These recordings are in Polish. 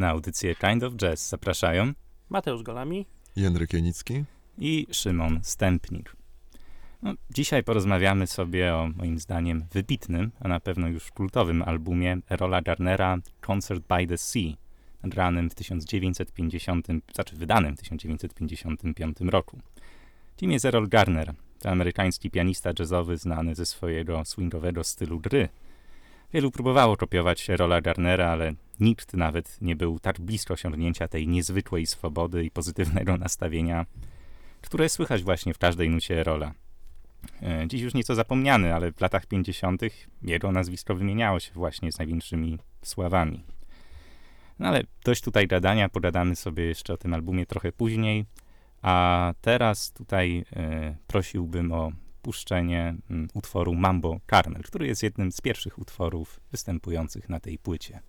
Na audycję Kind of Jazz zapraszają Mateusz Golami, Jędryk Janicki i Szymon Stępnik. No, dzisiaj porozmawiamy sobie o moim zdaniem wybitnym, a na pewno już kultowym albumie Rola Garnera Concert by the Sea, nagranym w 1950, znaczy wydanym w 1955 roku. Kim jest Errol Garner? To amerykański pianista jazzowy znany ze swojego swingowego stylu gry. Wielu próbowało kopiować Rola Garnera, ale nikt nawet nie był tak blisko osiągnięcia tej niezwykłej swobody i pozytywnego nastawienia, które słychać właśnie w każdej nucie Rola. E, dziś już nieco zapomniany, ale w latach 50. jego nazwisko wymieniało się właśnie z największymi sławami. No ale dość tutaj gadania, pogadamy sobie jeszcze o tym albumie trochę później. A teraz tutaj e, prosiłbym o puszczenie m, utworu Mambo Carmel, który jest jednym z pierwszych utworów występujących na tej płycie.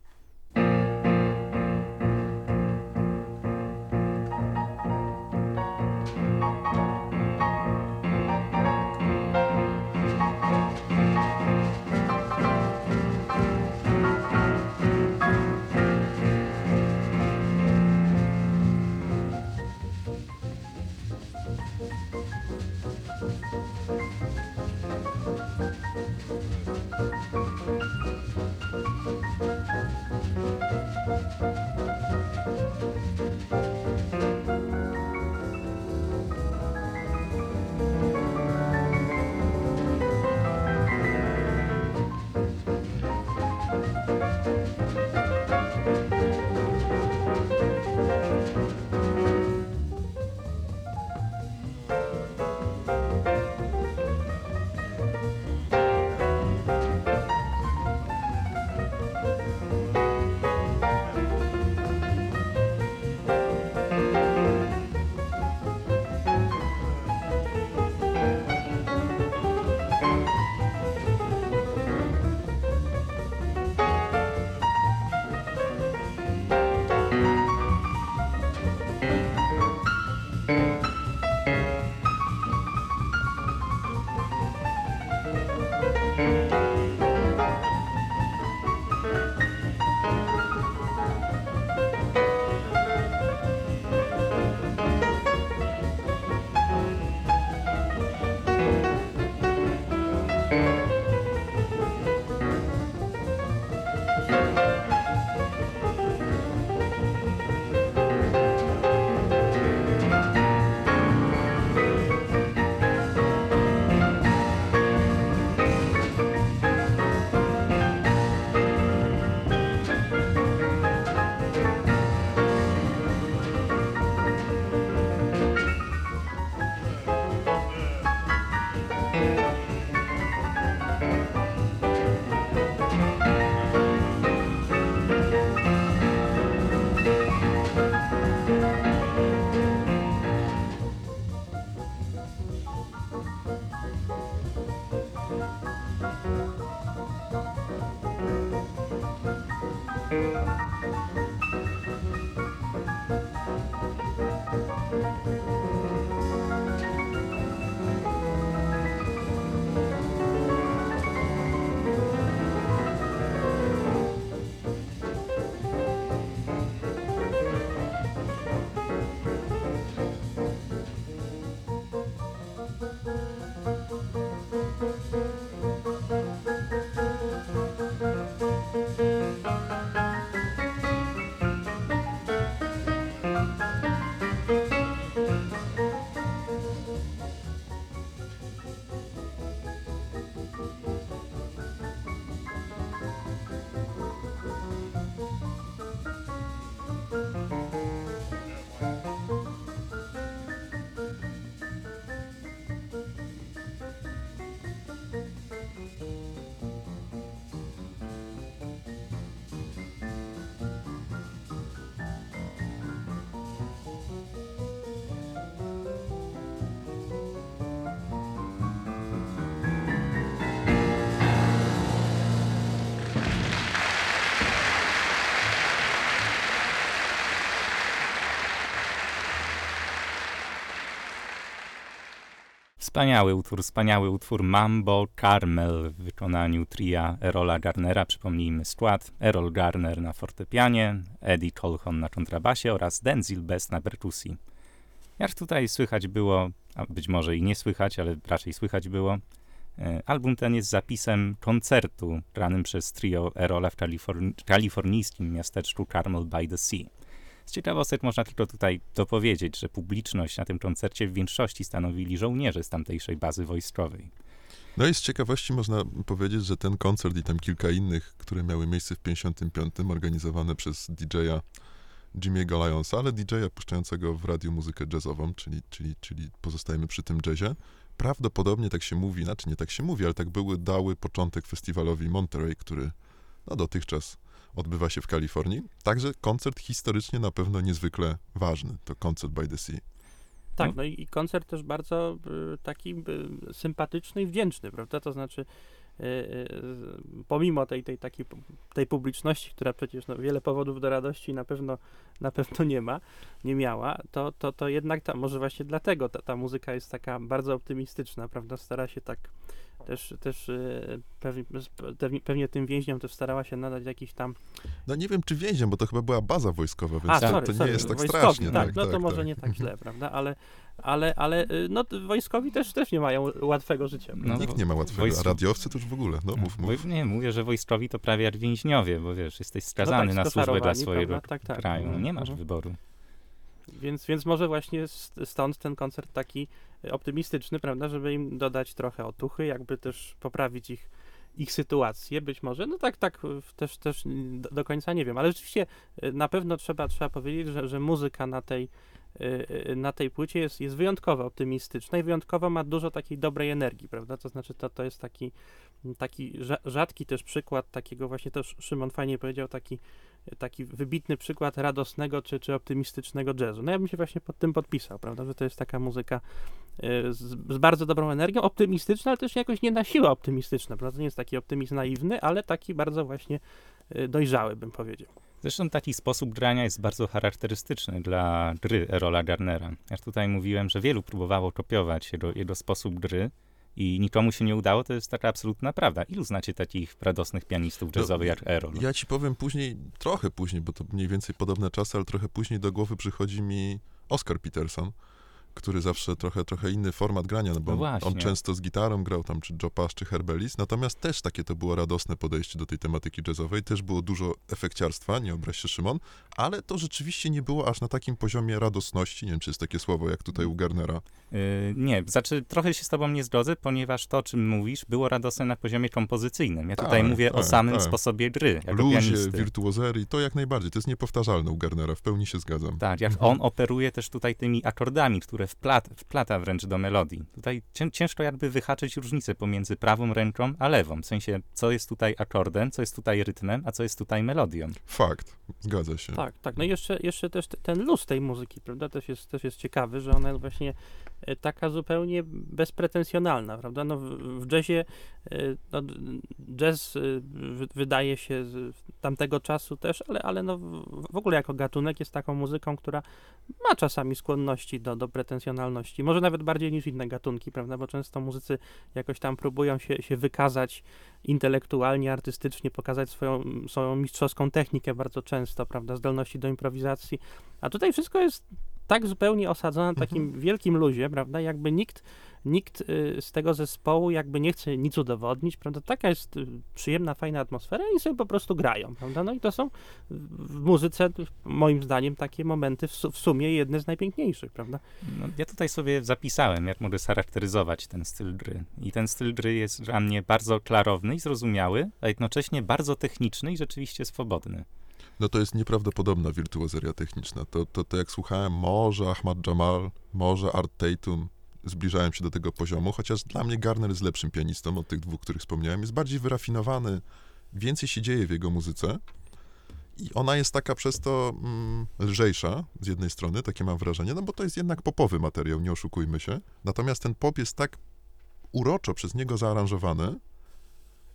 Wspaniały utwór, wspaniały utwór Mambo Carmel w wykonaniu tria Erola Garnera. Przypomnijmy skład. Errol Garner na fortepianie, Eddie Colhoun na kontrabasie oraz Denzil Best na perkusji. Jak tutaj słychać było, a być może i nie słychać, ale raczej słychać było, e, album ten jest zapisem koncertu granym przez trio Erola w kaliforni kalifornijskim miasteczku Carmel by the Sea. Z ciekawostek można tylko tutaj dopowiedzieć, że publiczność na tym koncercie w większości stanowili żołnierze z tamtejszej bazy wojskowej. No i z ciekawości można powiedzieć, że ten koncert i tam kilka innych, które miały miejsce w 55, organizowane przez DJ-a Jimmy'ego Lyonsa, ale DJ-a puszczającego w radiu muzykę jazzową, czyli, czyli, czyli pozostajemy przy tym jazzie, prawdopodobnie tak się mówi, znaczy nie tak się mówi, ale tak były, dały początek festiwalowi Monterey, który no, dotychczas odbywa się w Kalifornii. Także koncert historycznie na pewno niezwykle ważny. To koncert by the Sea. Tak, no, no i, i koncert też bardzo y, taki y, sympatyczny i wdzięczny, prawda? To znaczy, y, y pomimo tej, tej, takiej, tej publiczności, która przecież no, wiele powodów do radości na pewno, na pewno nie ma, nie miała, to, to, to jednak ta, może właśnie dlatego ta, ta muzyka jest taka bardzo optymistyczna, prawda? Stara się tak też, też e, pewnie, pewnie tym więźniom też starała się nadać jakiś tam... No nie wiem, czy więźniom, bo to chyba była baza wojskowa, więc A, to, sorry, to nie sorry, jest tak wojskowi, strasznie. Tak, tak no tak, to może tak. nie tak źle, prawda, ale, ale, ale y, no, wojskowi też, też nie mają łatwego życia. No, Nikt nie ma łatwego, Wojsk... a radiowcy to już w ogóle, no mów, mów. Nie, mówię, że wojskowi to prawie jak więźniowie, bo wiesz, jesteś skazany no tak, na służbę dla swojego tak, tak. kraju, no, nie masz mhm. wyboru. Więc, więc może właśnie stąd ten koncert taki optymistyczny, prawda, żeby im dodać trochę otuchy, jakby też poprawić ich, ich sytuację, być może, no tak, tak, też, też do, końca nie wiem, ale rzeczywiście y, na pewno trzeba, trzeba powiedzieć, że, że muzyka na tej, y, na tej płycie jest, jest wyjątkowo optymistyczna i wyjątkowo ma dużo takiej dobrej energii, prawda, to znaczy to, to jest taki, taki rzadki też przykład takiego właśnie też Szymon fajnie powiedział, taki taki wybitny przykład radosnego czy, czy optymistycznego jazzu. No ja bym się właśnie pod tym podpisał, prawda, że to jest taka muzyka y, z, z, bardzo dobrą energią, optymistyczna, ale też jakoś nie na siłę optymistyczna, prawda, nie jest taki optymizm naiwny, ale taki bardzo właśnie y, dojrzały, bym powiedział. Zresztą taki sposób grania jest bardzo charakterystyczny dla gry Erola Garnera. Ja tutaj mówiłem, że wielu próbowało kopiować jego, jego sposób gry, i nikomu się nie udało, to jest taka absolutna prawda. Ilu znacie takich radosnych pianistów no, jazzowych jak Errol? Ja ci powiem później, trochę później, bo to mniej więcej podobne czasy, ale trochę później do głowy przychodzi mi Oscar Peterson, który zawsze trochę, trochę inny format grania, no bo no on, on, często z gitarą grał tam, czy Joe Pass, czy Herbelis, natomiast też takie to było radosne podejście do tej tematyki jazzowej, też było dużo efekciarstwa, nie obraź się Szymon, ale to rzeczywiście nie było aż na takim poziomie radosności, nie wiem, czy jest takie słowo, jak tutaj u Garnera. Yy, nie, znaczy trochę się z tobą nie zgodzę, ponieważ to, o czym mówisz, było radosne na poziomie kompozycyjnym. Ja tutaj tak, mówię tak, o samym tak. sposobie gry, jako Luzie, pianisty. wirtuozerii, to jak najbardziej, to jest niepowtarzalne u Garnera, w pełni się zgadzam. Tak, jak on operuje też tutaj tymi akordami, które wplat, wplata wręcz do melodii. Tutaj ciężko jakby wyhaczyć różnicę pomiędzy prawą ręką a lewą, w sensie co jest tutaj akordem, co jest tutaj rytmem, a co jest tutaj melodią. Fakt, zgadza się. Tak, tak, no i jeszcze, jeszcze też ten luz tej muzyki, prawda, też jest, też jest ciekawy, że ona właśnie E, taka zupełnie bezpretensjonalna, prawda? No w, w jazzie, e, no, jazz e, wydaje się z tamtego czasu też, ale, ale no w ogóle jako gatunek jest taką muzyką, która ma czasami skłonności do, do pretensjonalności, może nawet bardziej niż inne gatunki, prawda? Bo często muzycy jakoś tam próbują się, się wykazać intelektualnie, artystycznie, pokazać swoją, swoją mistrzowską technikę bardzo często, prawda? Zdolności do improwizacji, a tutaj wszystko jest tak zupełnie osadzona na takim mhm. wielkim luzie, prawda, jakby nikt, nikt y, z tego zespołu jakby nie chce nic udowodnić, prawda, taka jest y, przyjemna, fajna atmosfera i sobie po prostu grają, prawda, no i to są w muzyce, moim zdaniem, takie momenty w, w sumie jedne z najpiękniejszych, prawda. No, ja tutaj sobie zapisałem, jak mogę scharakteryzować ten styl gry i ten styl gry jest dla mnie bardzo klarowny i zrozumiały, a jednocześnie bardzo techniczny i rzeczywiście swobodny. No to jest nieprawdopodobna wirtuozeria techniczna. To, to, to jak słuchałem, może Ahmad Jamal, może Art Tatum, zbliżałem się do tego poziomu, chociaż dla mnie Garner jest lepszym pianistą od tych dwóch, których wspomniałem. Jest bardziej wyrafinowany, więcej się dzieje w jego muzyce. I ona jest taka przez to mm, lżejsza z jednej strony, takie mam wrażenie, no bo to jest jednak popowy materiał, nie oszukujmy się. Natomiast ten pop jest tak uroczo przez niego zaaranżowany,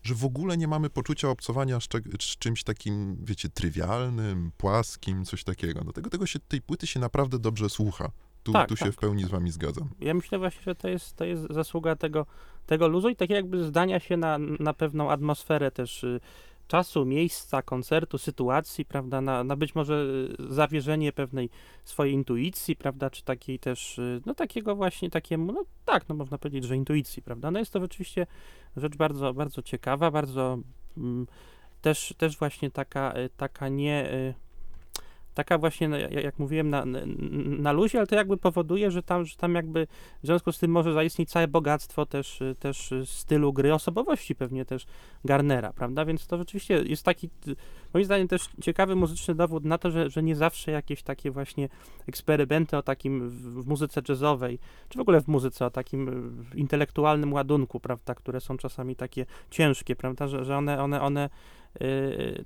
że w ogóle nie mamy poczucia obcowania z, z, czymś takim, wiecie, trywialnym, płaskim, coś takiego. Dlatego tego się, tej płyty się naprawdę dobrze słucha. Tu, Tak, tu się tak. w pełni z wami zgadzam. Ja myślę właśnie, że to jest, to jest zasługa tego, tego luzu i takie jakby zdania się na, na pewną atmosferę też y, czasu, miejsca, koncertu, sytuacji, prawda, na, na być może y, zawierzenie pewnej swojej intuicji, prawda, czy takiej też, y, no takiego właśnie takiemu, no tak, no można powiedzieć, że intuicji, prawda, no jest to rzeczywiście rzecz bardzo, bardzo ciekawa, bardzo mm, też, też właśnie taka, y, taka nie... Taka właśnie, no, ja- jak mówiłem, na, na, luzie, ale to jakby powoduje, że tam, że tam jakby w związku z tym może zaistnieć całe bogactwo też, też stylu gry, osobowości pewnie też Garnera, prawda? Więc to rzeczywiście jest taki, moim zdaniem też ciekawy muzyczny dowód na to, że, że nie zawsze jakieś takie właśnie eksperymenty o takim w, muzyce jazzowej, czy w ogóle w muzyce o takim intelektualnym ładunku, prawda, które są czasami takie ciężkie, prawda, że, że one, one, one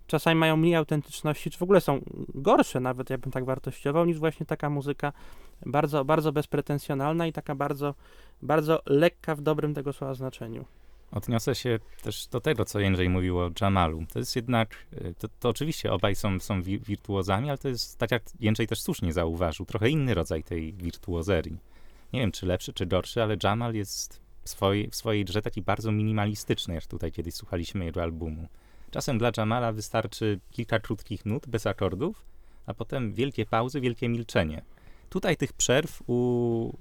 czasami mają mniej autentyczności, czy w ogóle są gorsze nawet, jakbym tak wartościował, niż właśnie taka muzyka bardzo, bardzo bezpretensjonalna i taka bardzo, bardzo lekka w dobrym tego słowa znaczeniu. Odniosę się też do tego, co Jędrzej mówił o Jamalu. To jest jednak, y, to, to oczywiście obaj są, są wi- wirtuozami, ale to jest, tak jak Jędrzej też słusznie zauważył, trochę inny rodzaj tej wirtuozerii. Nie wiem, czy lepszy, czy gorszy, ale Jamal jest w swojej, w swojej taki bardzo minimalistyczny, jak tutaj kiedyś słuchaliśmy jego albumu. Czasem dla Jamala wystarczy kilka krótkich nut bez akordów, a potem wielkie pauzy, wielkie milczenie. Tutaj tych przerw u,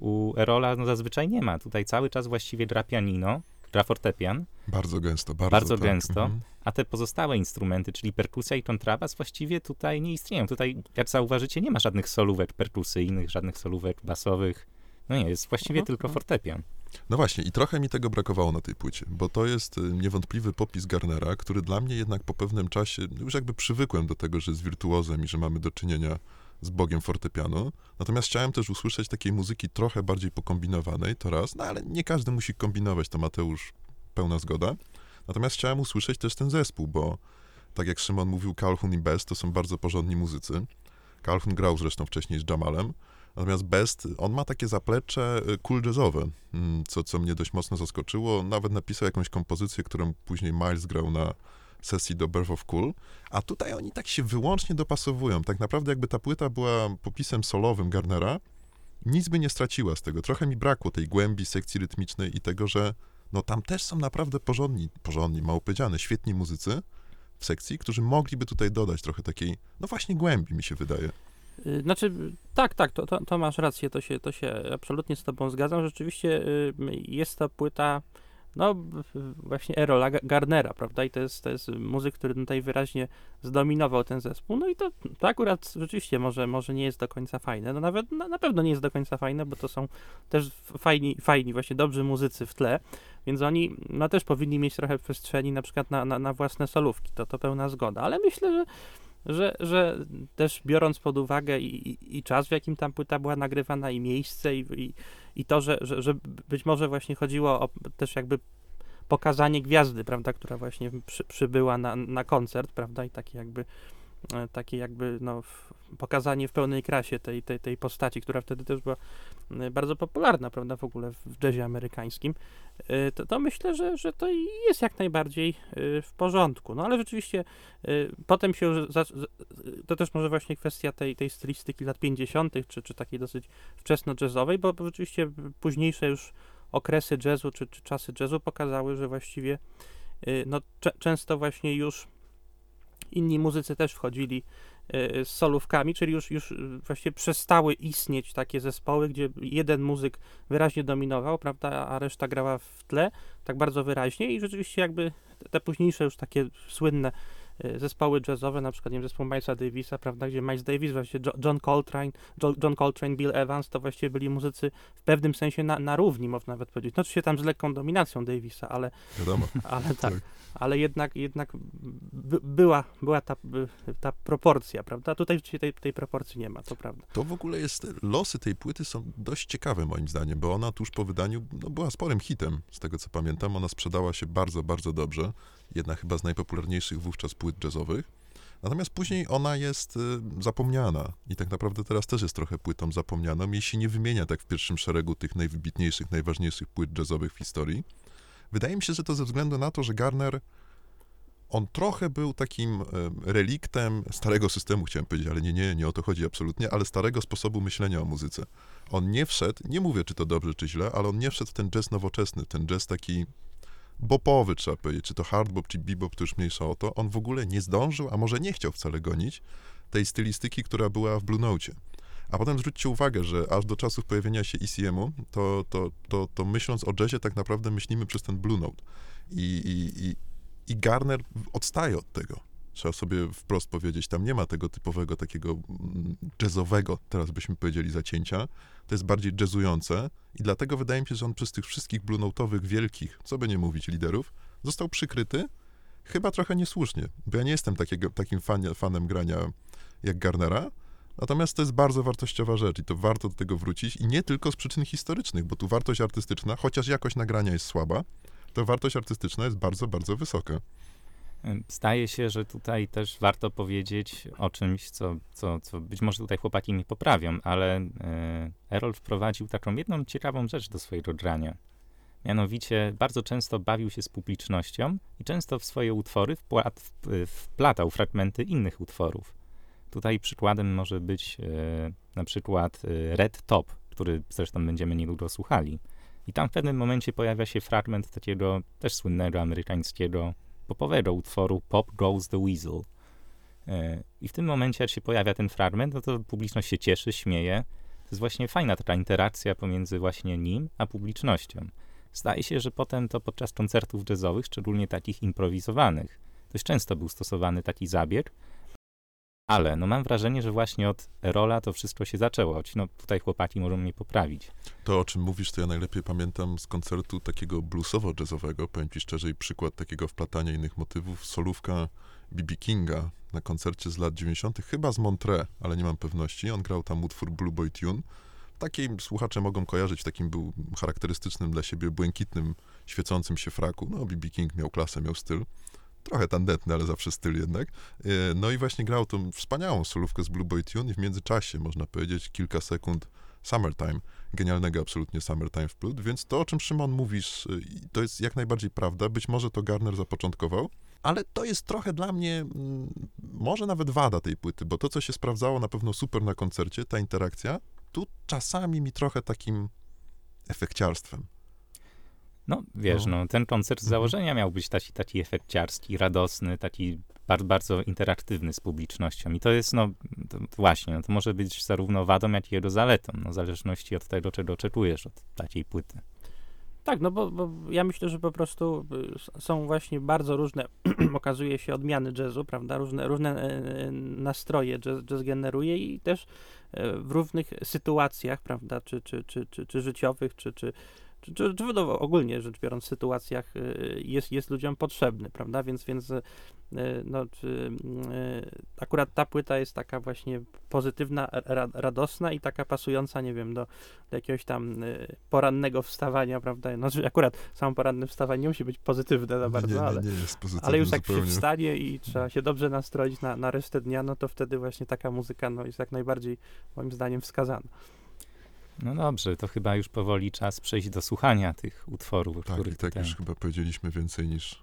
u Erola no, zazwyczaj nie ma. Tutaj cały czas właściwie gra pianino, gra fortepian, Bardzo gęsto, bardzo, Bardzo tak. gęsto. Mhm. a te pozostałe instrumenty, czyli perkusja i kontrabas, właściwie tutaj nie istnieją. Tutaj, jak zauważycie, nie ma żadnych solówek perkusyjnych, żadnych solówek basowych. No nie, jest właściwie Mhm, tylko mhm. fortepian. No właśnie, i trochę mi tego brakowało na tej płycie, bo to jest y, niewątpliwy popis Garnera, który dla mnie jednak po pewnym czasie, już jakby przywykłem do tego, że jest wirtuozem i że mamy do czynienia z bogiem fortepianu. Natomiast chciałem też usłyszeć takiej muzyki trochę bardziej pokombinowanej, to raz, no ale nie każdy musi kombinować, to Mateusz pełna zgoda. Natomiast chciałem usłyszeć też ten zespół, bo tak jak Szymon mówił, Calhoun i Best to są bardzo porządni muzycy. Calhoun grał zresztą wcześniej z Jamalem, Natomiast Best, on ma takie zaplecze y, cool jazzowe, mm, co, co mnie dość mocno zaskoczyło. Nawet napisał jakąś kompozycję, którą później Miles grał na sesji do Birth of Cool, a tutaj oni tak się wyłącznie dopasowują. Tak naprawdę jakby ta płyta była popisem solowym Garnera, nic by nie straciła z tego. Trochę mi brakło tej głębi sekcji rytmicznej i tego, że no tam też są naprawdę porządni, porządni, mało powiedziane, świetni muzycy w sekcji, którzy mogliby tutaj dodać trochę takiej, no właśnie głębi, mi się wydaje. Y, Znaczy, tak, tak, to, to, to masz rację, to się, to się absolutnie z tobą zgadzam. Rzeczywiście y, jest to płyta, no właśnie Erola Ga- Garnera, prawda? I to jest, to jest muzyk, który tutaj wyraźnie zdominował ten zespół. No i to, to akurat rzeczywiście może, może nie jest do końca fajne. No nawet na, na pewno nie jest do końca fajne, bo to są też fajni, fajni, właśnie dobrzy muzycy w tle, więc oni no też powinni mieć trochę przestrzeni na przykład na, na, na własne solówki, to, to pełna zgoda. Ale myślę, że że, że też biorąc pod uwagę i, i, i czas, w jakim tam płyta była nagrywana, i miejsce, i, i, to, że, że, że być może właśnie chodziło o też jakby pokazanie gwiazdy, prawda, która właśnie przy, przybyła na, na koncert, prawda, i takie jakby takie jakby no, pokazanie w pełnej krasie tej, tej, tej postaci, która wtedy też była e, bardzo popularna, prawda, w ogóle w jazzie amerykańskim, e, to, to myślę, że, że to jest jak najbardziej e, w porządku. No ale rzeczywiście e, potem się to też może właśnie kwestia tej, tej stylistyki lat 50., czy, czy takiej dosyć wczesno-jazzowej, bo, rzeczywiście późniejsze już okresy jazzu, czy, czy czasy jazzu pokazały, że właściwie no, często właśnie już inni muzycy też wchodzili y, z solówkami, czyli już, już właściwie przestały istnieć takie zespoły, gdzie jeden muzyk wyraźnie dominował, prawda, a reszta grała w tle, tak bardzo wyraźnie i rzeczywiście jakby te- późniejsze już takie słynne zespoły jazzowe, na przykład nie wiem, zespół Milesa Davisa, prawda, gdzie Miles Davis, właśnie Jo- John Coltrane, Jo- John Coltrane, Bill Evans, to właściwie byli muzycy w pewnym sensie na, na równi, można nawet powiedzieć. No oczywiście tam z lekką dominacją Davisa, ale, Wiadomo. ale tak, Tak. ale jednak, jednak by, była, była ta, ta proporcja, prawda? Tutaj tej, tej proporcji nie ma, to prawda. To w ogóle jest, losy tej płyty są dość ciekawe moim zdaniem, bo ona tuż po wydaniu no, była sporym hitem, z tego co pamiętam. Ona sprzedała się bardzo, bardzo dobrze. Jedna chyba z najpopularniejszych wówczas płyt jazzowych. Natomiast później ona jest y, zapomniana i tak naprawdę teraz też jest trochę płytą zapomnianą. Jej się nie wymienia tak w pierwszym szeregu tych najwybitniejszych, najważniejszych płyt jazzowych w historii. Wydaje mi się, że to ze względu na to, że Garner on trochę był takim e, reliktem starego systemu, chciałem powiedzieć, ale nie, nie, nie o to chodzi absolutnie, ale starego sposobu myślenia o muzyce. On nie wszedł, nie mówię, czy to dobrze, czy źle, ale on nie wszedł w ten jazz nowoczesny, ten jazz taki bopowy, trzeba powiedzieć, czy to hardbop, czy bebop, to już mniejsza o to. On w ogóle nie zdążył, a może nie chciał wcale gonić tej stylistyki, która była w Blue Note. A potem zwróćcie uwagę, że aż do czasów pojawienia się ECM-u, to, to, to, to myśląc o jazzie, tak naprawdę myślimy przez ten Blue Note. I, i, i, i Garner odstaje od tego. Trzeba sobie wprost powiedzieć, tam nie ma tego typowego takiego mm, jazzowego, teraz byśmy powiedzieli, zacięcia. To jest bardziej jazzujące i dlatego wydaje mi się, że on przez tych wszystkich blue note'owych wielkich, co by nie mówić, liderów, został przykryty chyba trochę niesłusznie, bo ja nie jestem takiego, takim fan, fanem grania jak Garnera, natomiast to jest bardzo wartościowa rzecz i to warto do tego wrócić i nie tylko z przyczyn historycznych, bo tu wartość artystyczna, chociaż jakość nagrania jest słaba, to wartość artystyczna jest bardzo, bardzo wysoka. Zdaje się, że tutaj też warto powiedzieć o czymś, co, co, co być może tutaj chłopaki mi poprawią, ale e, Errol wprowadził taką jedną ciekawą rzecz do swojego grania. Mianowicie bardzo często bawił się z publicznością i często w swoje utwory wplatał fragmenty innych utworów. Tutaj przykładem może być e, na przykład e, Red Top, który zresztą będziemy niedługo słuchali. I tam w pewnym momencie pojawia się fragment takiego też słynnego amerykańskiego popowego utworu Pop Goes the Weasel. E, I w tym momencie, jak się pojawia ten fragment, no to publiczność się cieszy, śmieje. To jest właśnie fajna taka interakcja pomiędzy właśnie nim a publicznością. Zdaje się, że potem to podczas koncertów jazzowych, szczególnie takich improwizowanych, dość często był stosowany taki zabieg, ale no mam wrażenie, że właśnie od Rola to wszystko się zaczęło. No tutaj chłopaki mogą mnie poprawić. To, o czym mówisz, to ja najlepiej pamiętam z koncertu takiego bluesowo-jazzowego. Powiem ci szczerze i przykład takiego wplatania innych motywów. Solówka B.B. Kinga na koncercie z lat 90., chyba z Montreux, ale nie mam pewności. On grał tam utwór Blue Boy Tune. Takim słuchacze mogą kojarzyć, takim był charakterystycznym dla siebie błękitnym, świecącym się fraku. No, B.B. King miał klasę, miał styl trochę tandetny, ale zawsze styl jednak. E, no i właśnie grał tą wspaniałą solówkę z Blue Boy Tune i w międzyczasie, można powiedzieć, kilka sekund Summertime, genialnego absolutnie Summertime w Blood, więc to, o czym Szymon mówisz, to jest jak najbardziej prawda. Być może to Garner zapoczątkował, ale to jest trochę dla mnie, mm, może nawet wada tej płyty, bo to, co się sprawdzało na pewno super na koncercie, ta interakcja, tu czasami mi trochę takim efekciarstwem. No, wiesz, no. no ten koncert z mhm. założenia miał być taki, taki efekciarski, radosny, taki bardzo, bardzo interaktywny z publicznością. I to jest, no, to właśnie, no, to może być zarówno wadą, jak i jego zaletą, no, w zależności od tego, czego oczekujesz od takiej płyty. Tak, no bo, bo ja myślę, że po prostu y, są właśnie bardzo różne, okazuje się, odmiany jazzu, prawda? Różne, różne e, e, nastroje jazz, jazz generuje i też e, w różnych sytuacjach, prawda? Czy, czy, czy, czy, czy życiowych, czy, czy czy, czy, czy ogólnie rzecz biorąc w sytuacjach y, jest, jest ludziom potrzebny, prawda, więc, więc y, no, czy, y, akurat ta płyta jest taka właśnie pozytywna, ra, radosna i taka pasująca, nie wiem, do, do jakiegoś tam porannego wstawania, prawda, no, akurat samo poranne wstawanie nie musi być pozytywne za bardzo, nie, nie, ale, nie ale już jak się wstanie i trzeba się dobrze nastroić na, na resztę dnia, no to wtedy właśnie taka muzyka no, jest jak najbardziej moim zdaniem wskazana. No dobrze, to chyba już powoli czas przejść do słuchania tych utworów. Tak, i tak już chyba powiedzieliśmy więcej niż,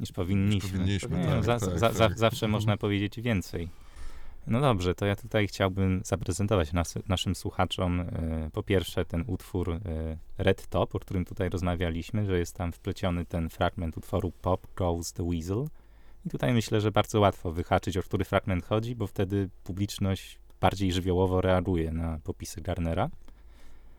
niż powinniśmy. Niż powinniśmy tak, za, tak, za, tak. zawsze można powiedzieć więcej. No dobrze, to ja tutaj chciałbym zaprezentować nas, naszym słuchaczom e, po pierwsze ten utwór e, Red Top, o którym tutaj rozmawialiśmy, że jest tam wpleciony ten fragment utworu Pop Goes the Weasel. I tutaj myślę, że bardzo łatwo wyhaczyć, o który fragment chodzi, bo wtedy publiczność bardziej żywiołowo reaguje na popisy Garnera.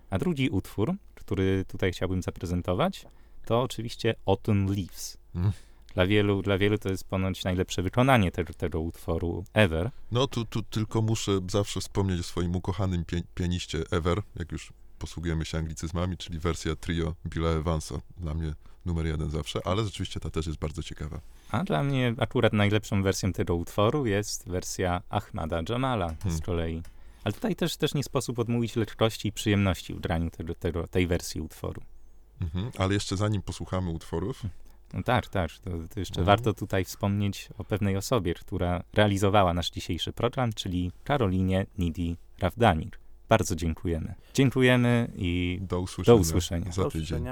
A drugi utwór, który tutaj chciałbym zaprezentować, to oczywiście Autumn Leaves. Mm. Dla wielu, dla wielu to jest ponoć najlepsze wykonanie tego, tego utworu ever. No tu, tu tylko muszę zawsze wspomnieć o swoim ukochanym pianiście ever, jak już posługujemy się anglicyzmami, czyli wersja trio Billa Evansa. Dla mnie numer jeden zawsze, ale rzeczywiście ta też jest bardzo ciekawa. A dla mnie akurat najlepszą wersją tego utworu jest wersja Ahmada Jamala hmm. z kolei. Ale tutaj też, też nie sposób odmówić lekkości i przyjemności w graniu tego, tego, tej wersji utworu. Mhm, ale jeszcze zanim posłuchamy utworów. No tak, tak. To, to jeszcze mhm. warto tutaj wspomnieć o pewnej osobie, która realizowała nasz dzisiejszy program, czyli Karolinie Nidi Rawdanik. Bardzo dziękujemy. Dziękujemy i do usłyszenia. Do usłyszenia. Za tydzień.